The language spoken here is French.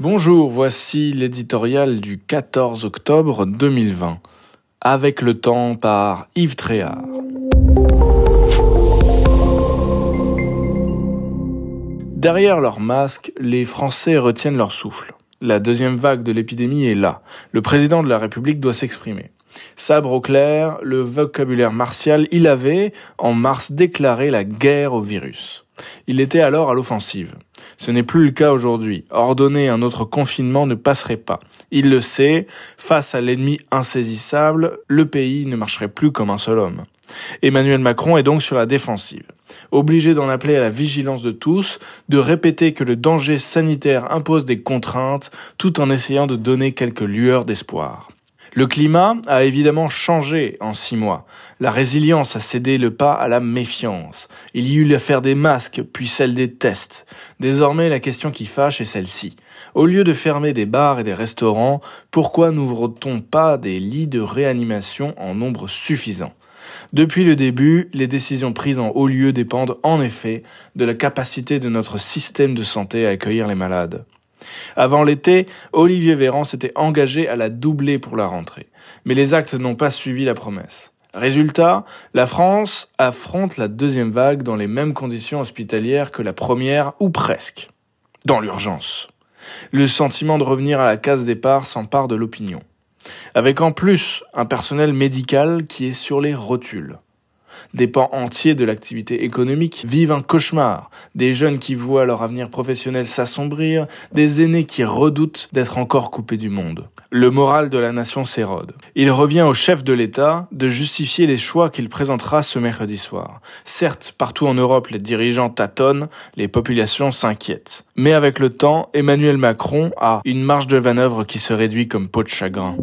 Bonjour, voici l'éditorial du 14 octobre 2020. Avec le temps par Yves Tréhard. Derrière leur masque, les Français retiennent leur souffle. La deuxième vague de l'épidémie est là. Le président de la République doit s'exprimer. Sabre au clair, le vocabulaire martial, il avait, en mars, déclaré la guerre au virus. Il était alors à l'offensive. Ce n'est plus le cas aujourd'hui. Ordonner un autre confinement ne passerait pas. Il le sait, face à l'ennemi insaisissable, le pays ne marcherait plus comme un seul homme. Emmanuel Macron est donc sur la défensive. Obligé d'en appeler à la vigilance de tous, de répéter que le danger sanitaire impose des contraintes, tout en essayant de donner quelques lueurs d'espoir. Le climat a évidemment changé en six mois. La résilience a cédé le pas à la méfiance. Il y eut l'affaire des masques, puis celle des tests. Désormais, la question qui fâche est celle-ci. Au lieu de fermer des bars et des restaurants, pourquoi n'ouvre-t-on pas des lits de réanimation en nombre suffisant? Depuis le début, les décisions prises en haut lieu dépendent en effet de la capacité de notre système de santé à accueillir les malades. Avant l'été, Olivier Véran s'était engagé à la doubler pour la rentrée. Mais les actes n'ont pas suivi la promesse. Résultat, la France affronte la deuxième vague dans les mêmes conditions hospitalières que la première, ou presque. Dans l'urgence. Le sentiment de revenir à la case départ s'empare de l'opinion. Avec en plus un personnel médical qui est sur les rotules. Des pans entiers de l'activité économique vivent un cauchemar, des jeunes qui voient leur avenir professionnel s'assombrir, des aînés qui redoutent d'être encore coupés du monde. Le moral de la nation s'érode. Il revient au chef de l'État de justifier les choix qu'il présentera ce mercredi soir. Certes, partout en Europe, les dirigeants tâtonnent, les populations s'inquiètent. Mais avec le temps, Emmanuel Macron a une marge de manœuvre qui se réduit comme peau de chagrin.